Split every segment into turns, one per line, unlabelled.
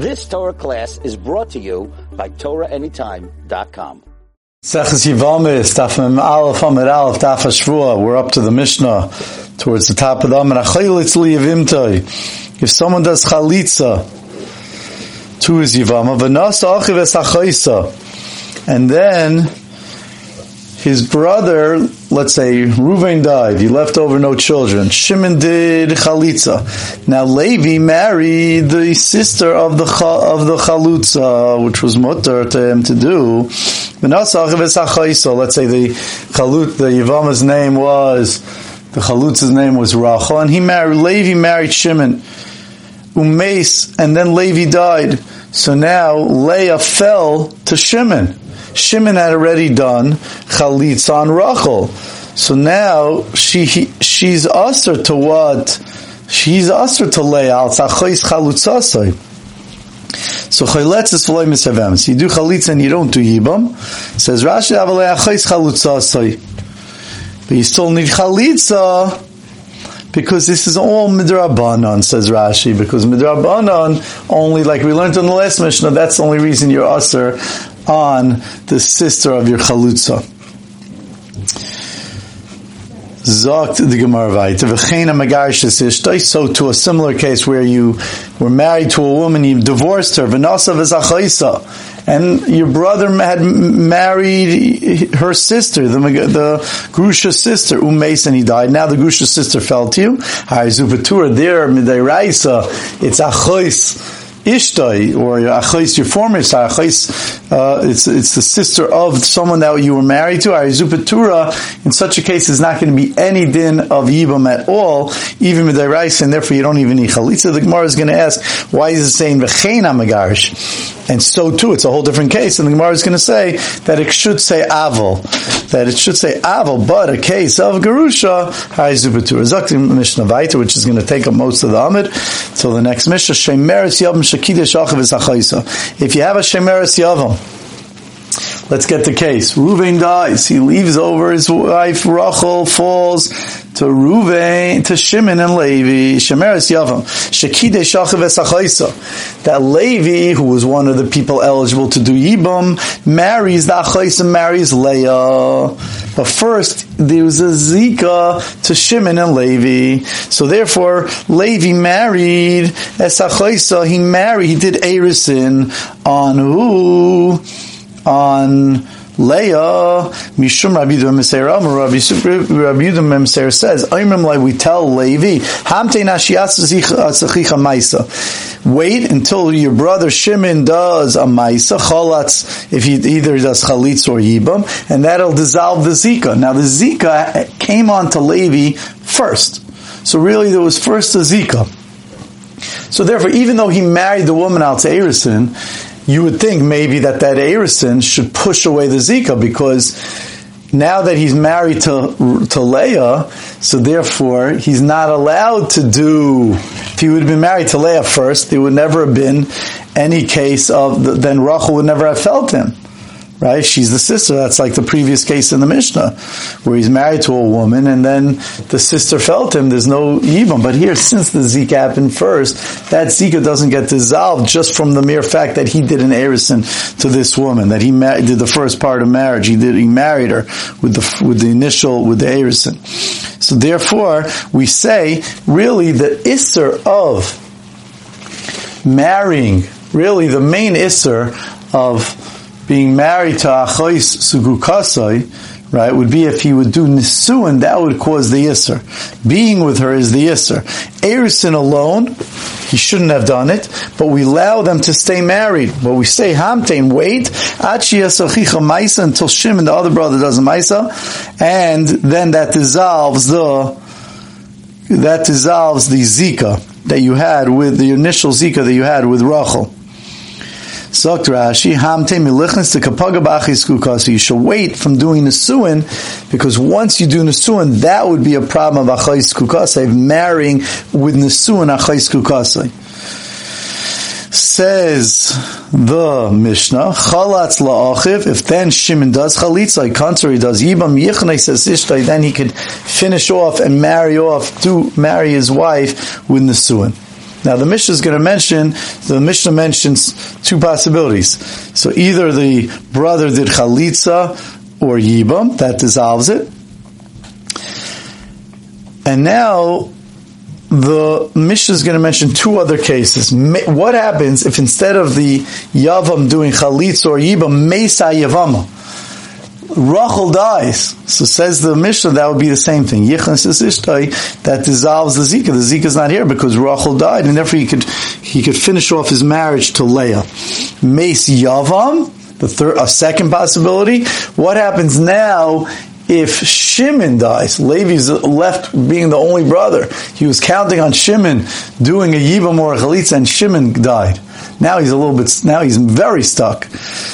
This Torah class is brought to you by TorahAnytime.com.
We're up to the Mishnah, towards the top of the liyavimtoi. If someone does chalitza to his Yivama. And then, his brother, let's say Reuven died, he left over no children. Shimon did chalitza. Now Levi married the sister of the of the chalutza, which was mutter to him to do. Let's say the chalut, the Yivama's name was the chalutza's name was Rachel, and he married Levi married Shimon. Umes, and then Levi died. So now Leah fell to Shimon. Shimon had already done chalitza on Rachel. So now she she's usher to what? She's usher to lay out tzachos chalutzasoi. So chayletz is v'loy. So you do chalitza and you don't do yibam. Says Rashi avalei achos chalutzasoi. But you still need chalitza because this is all midrabanan, says Rashi. Because midrabanan only, like we learned in the last Mishnah, that's the only reason you're usher on the sister of your chalutza. Zogt the Gemara. So to a similar case where you were married to a woman, you divorced her, and your brother had married her sister, the, the Grusha sister, Umes, and he died. Now the Grusha sister fell to you. There, Midairaisa, it's Achois Ishtai, or Achais, your former Achais, uh, it's, it's the sister of someone that you were married to, Arizupatura, in such a case is not going to be any din of Yibam at all, even rice, and therefore you don't even need Chalitza. The Gemara is going to ask, why is it saying V'chein Amagarish? And so too, it's a whole different case, and the Gemara is going to say that it should say Aval, that it should say Aval, but a case of Garusha, Arizupatura. Zakti Mishnah Vaita, which is going to take up most of the Amid, till the next Mishnah, Shemeres Yavim if you have a Shemeres Yavam, Let's get the case. Ruvain dies. He leaves over his wife. Rachel falls to Ruvain, to Shimon and Levi. Shemeres Yavam. Shekide Shachav Esachaisa. That Levi, who was one of the people eligible to do Yibam, marries the Achaisa, marries Leah. But first, there was a Zika to Shimon and Levi. So therefore, Levi married Esachaisa. He married, he did Erisin on who? on Leah, Mishum Rabbi Yehuda Meseir Amar, Rabbi Yehuda Meseir says, Oimrim like we tell Levi, Hamte Nashias Zachicha Maisa. Wait until your brother Shimon does a Maisa, Cholatz, if he either does Chalitz or Yibam, and that'll dissolve the Zika. Now the Zika came on to Levi first. So really there was first a Zika. So therefore, even though he married the woman out to Erison, you would think maybe that that Erison should push away the Zika because now that he's married to, to Leah, so therefore he's not allowed to do, if he would have been married to Leah first, there would never have been any case of, then Rachel would never have felt him right? She's the sister. That's like the previous case in the Mishnah, where he's married to a woman and then the sister felt him. There's no even. But here, since the Zika happened first, that Zika doesn't get dissolved just from the mere fact that he did an erison to this woman, that he ma- did the first part of marriage. He did, he married her with the, with the initial, with the erison. So therefore, we say, really, the Isser of marrying, really the main Isser of being married to Achois Sugukasai, right, would be if he would do Nisuin, that would cause the Yisr. Being with her is the Yisr. Erisin alone, he shouldn't have done it, but we allow them to stay married. But we say Hamtain, wait, Maisa until Shimon, the other brother, does a Maisa, and then that dissolves the, that dissolves the Zika that you had with the initial Zika that you had with Rachel. Zokt Rashi, Hamte milichnes to kapaga b'achis So you should wait from doing the suin, because once you do nesuin, that would be a problem of achais kukasai, marrying with nesuin achais kukasai. Says the Mishnah, chalatz la'achiv, if then Shimon does chalitz, like contrary does yibam yichnei says ishtai, then he could finish off and marry off to marry his wife with nesuin. Now the Mishnah is going to mention, the Mishnah mentions two possibilities. So either the brother did chalitza or yibam, that dissolves it. And now the Mishnah is going to mention two other cases. What happens if instead of the Yavam doing Chalitz or Yibam, Mesa Yavama? Rachel dies. So says the Mishnah, that would be the same thing. Yichnas is Ishtai, that dissolves the Zika. The Zika is not here because Rachel died, and therefore he could, he could finish off his marriage to Leah. Mace Yavam, the third, a second possibility. What happens now if Shimon dies, Levi's left being the only brother. He was counting on Shimon doing a Yibam or a Chalitza and Shimon died. Now he's a little bit, now he's very stuck.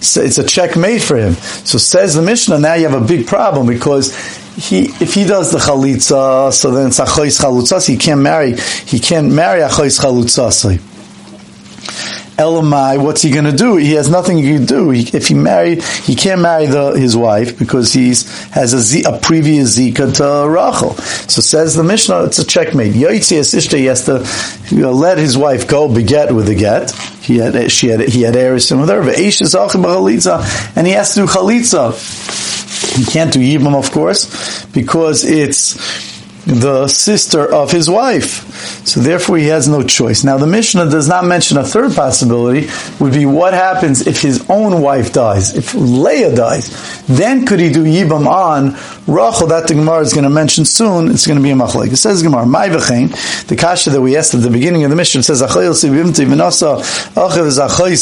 So it's a checkmate for him. So says the Mishnah, now you have a big problem because he, if he does the chalitza, so then it's achois chalutzas, he can't marry, he can't marry achois chalutzas. Elamai, what's he going to do? He has nothing he can do. He, if he marry, he can't marry the, his wife because he's has a, z, a previous zika to Rachel. So says the Mishnah, it's a checkmate. Yoitzias Ishta, he has to you know, let his wife go beget with a get. He had she had he had heirs with her. And he has to do chalitza. He can't do yibam, of course, because it's the sister of his wife. So therefore he has no choice. Now the Mishnah does not mention a third possibility, would be what happens if his own wife dies, if Leah dies. Then could he do Yibam on Rachel? That the Gemara is going to mention soon. It's going to be a machlek. It says Gemara, My v'chein, the kasha that we asked at the beginning of the Mishnah says, Achayil sibimti v'nasa achav is.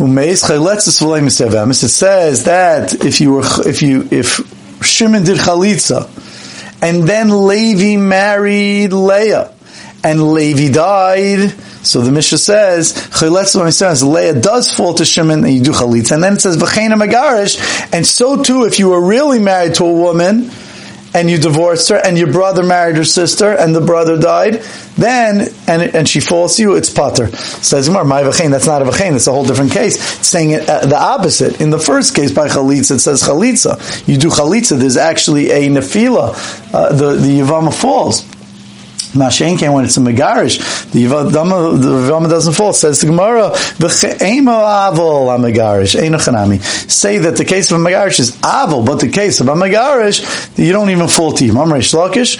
It says that if you were, if you, if Shimon did chalitza, and then Levi married Leah, and Levi died. So the Mishnah says, says Leah does fall to Shimon, and you do chalitza, and then it says and so too if you were really married to a woman and you divorced her, and your brother married her sister, and the brother died, then and and she falls to you, it's pater. Says Gemara, my v'chein. That's not a v'chein. It's a whole different case. It's saying it, uh, the opposite. In the first case by chalitza, it says chalitza. You do chalitza. There's actually a nefila. Uh, the the yavama falls. Mashen came when it's a megarish. The Yavama, doesn't fall. Says the Gemara, avol. Say that the case of a megarish is avol, but the case of a megarish, you don't even fall to him. I'm Reish Lakish.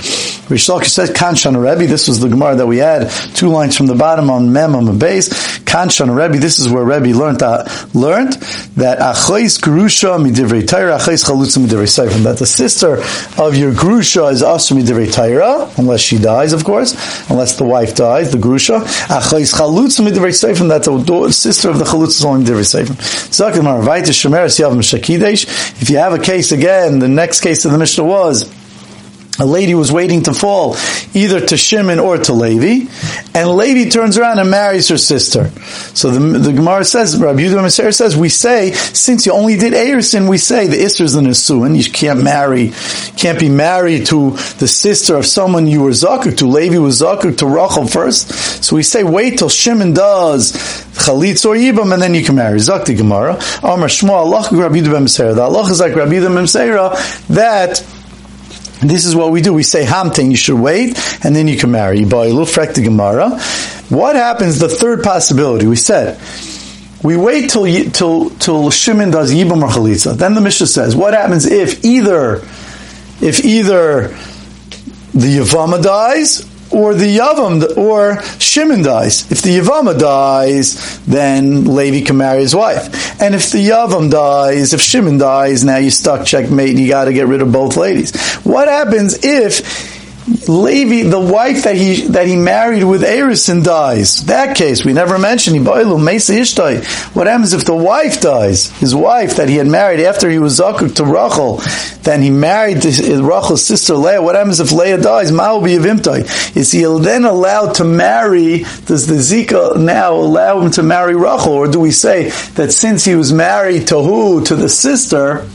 Reish Lakish says, Kanshan Rebbe. This was the Gemara that we had two lines from the bottom on Mem on the base. Kanshan Rebbe. This is where Rebbe learned that, learned that Achais Grusha midivrei Taira, Achais Chalutza midivrei Seifim. That the sister of your Grusha is Asr midivrei Taira, unless she dies, of course, unless the wife dies, the grusha. Ah, Achais chalutz midivrei seifim. That's the sister of the chalutz is only midivrei seifim. Zakim marvayte shemeres yav. If you have a case again, the next case of the Mishnah was a lady was waiting to fall either to Shimon or to Levi, and Levi turns around and marries her sister. So the, the Gemara says, Rabbi Yehuda says, we say, since you only did Erison, we say the Isser's the Nisuin, you can't marry, can't be married to the sister of someone you were Zakuk to. Levi was Zakuk to Rachel first. So we say, wait till Shimon does Chalitz or Yibam, and then you can marry. Zakti Gemara. Amar Shmuel, Allah, Rabbi Yehuda The Allah is like Rabbi Yehuda that this is what we do. We say hamting, you should wait, and then you can marry. a little the Gemara. What happens? The third possibility we said. We wait till till till Shimon does Yibam or Chalitza. Then the Mishnah says, what happens if either if either the Yavama dies or the Yavam, or Shimon dies. If the Yavama dies, then Levi can marry his wife. And if the Yavam dies, if Shimon dies, now you're stuck checkmate and you got to get rid of both ladies. What happens if Levi, the wife that he that he married with Erison dies. That case we never mentioned. What happens if the wife dies? His wife that he had married after he was zakuk to Rachel, then he married uh, Rachel's sister Leah. What happens if Leah dies? Is he then allowed to marry? Does the Zika now allow him to marry Rachel, or do we say that since he was married to who to the sister?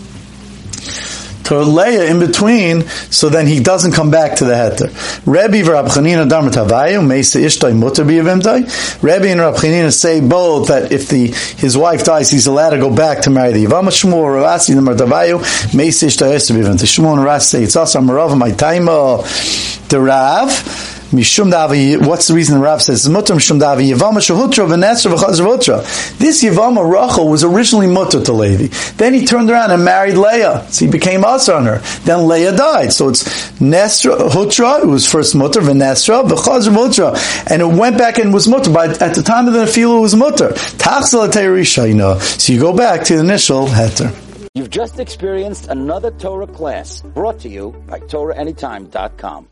To Leah in between, so then he doesn't come back to the heter. Rebbe v'Rab Chanina Darmat Meisa Ishtay Mutter B'Yavimtai. Rebbe and Rab say both that if the his wife dies, he's allowed to go back to marry the Yavama Shmuel Ravasi Darmat Havayu Meisa Ishtay Esther B'Yavimtai. Shmuel and Ravasi say it's also Marav My Taima the Rav. Mishum Davi, what's the reason the Rav says? Mutter Mishum Davi V'Chazar This Yavama Rachel was originally mutter to Levi. Then he turned around and married Leah. So he became us on her. Then Leah died. So it's Nesra, Hutra, it was first mutter, V'Nesra, V'Chazar Hutra. And it went back and was mutter. But at the time of the Nefilah, it was mutter. You know. So you go back to the initial heter.
You've just experienced another Torah class brought to you by TorahAnytime.com.